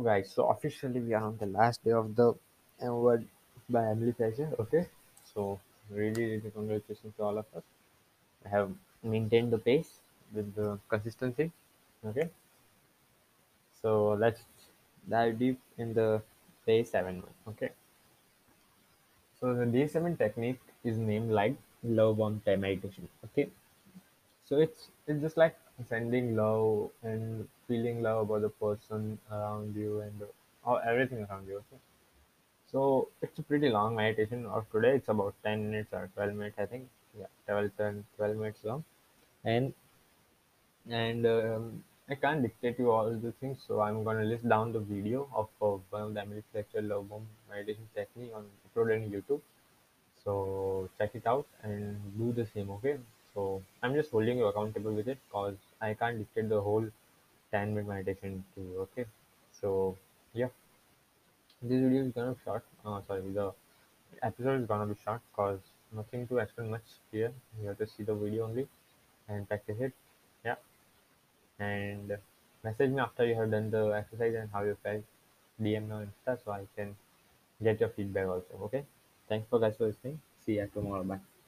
guys, so officially we are on the last day of the award by Emily Fletcher. Okay, so really, really congratulations to all of us. I have maintained the pace with the consistency. Okay, so let's dive deep in the day seven one. Okay, so the day seven technique is named like love bomb time meditation. Okay, so it's it's just like sending love and feeling love about the person around you and uh, everything around you. Okay So it's a pretty long meditation of today. It's about 10 minutes or 12 minutes, I think. Yeah, 12, 10, 12 minutes long. And and um, I can't dictate you all the things, so I'm gonna list down the video of one of the Fletcher Love Bomb meditation technique on uploaded on YouTube. So check it out and do the same, okay? So I'm just holding you accountable with it because I can't dictate the whole 10 minute meditation to you, okay? So yeah. This video is gonna be short. Uh, sorry, the episode is gonna be short because nothing to explain much here. You have to see the video only and practice it. Yeah, and message me after you have done the exercise and how you felt. DM me on Insta so I can get your feedback also. Okay. Thanks for guys for listening. See you tomorrow. Bye.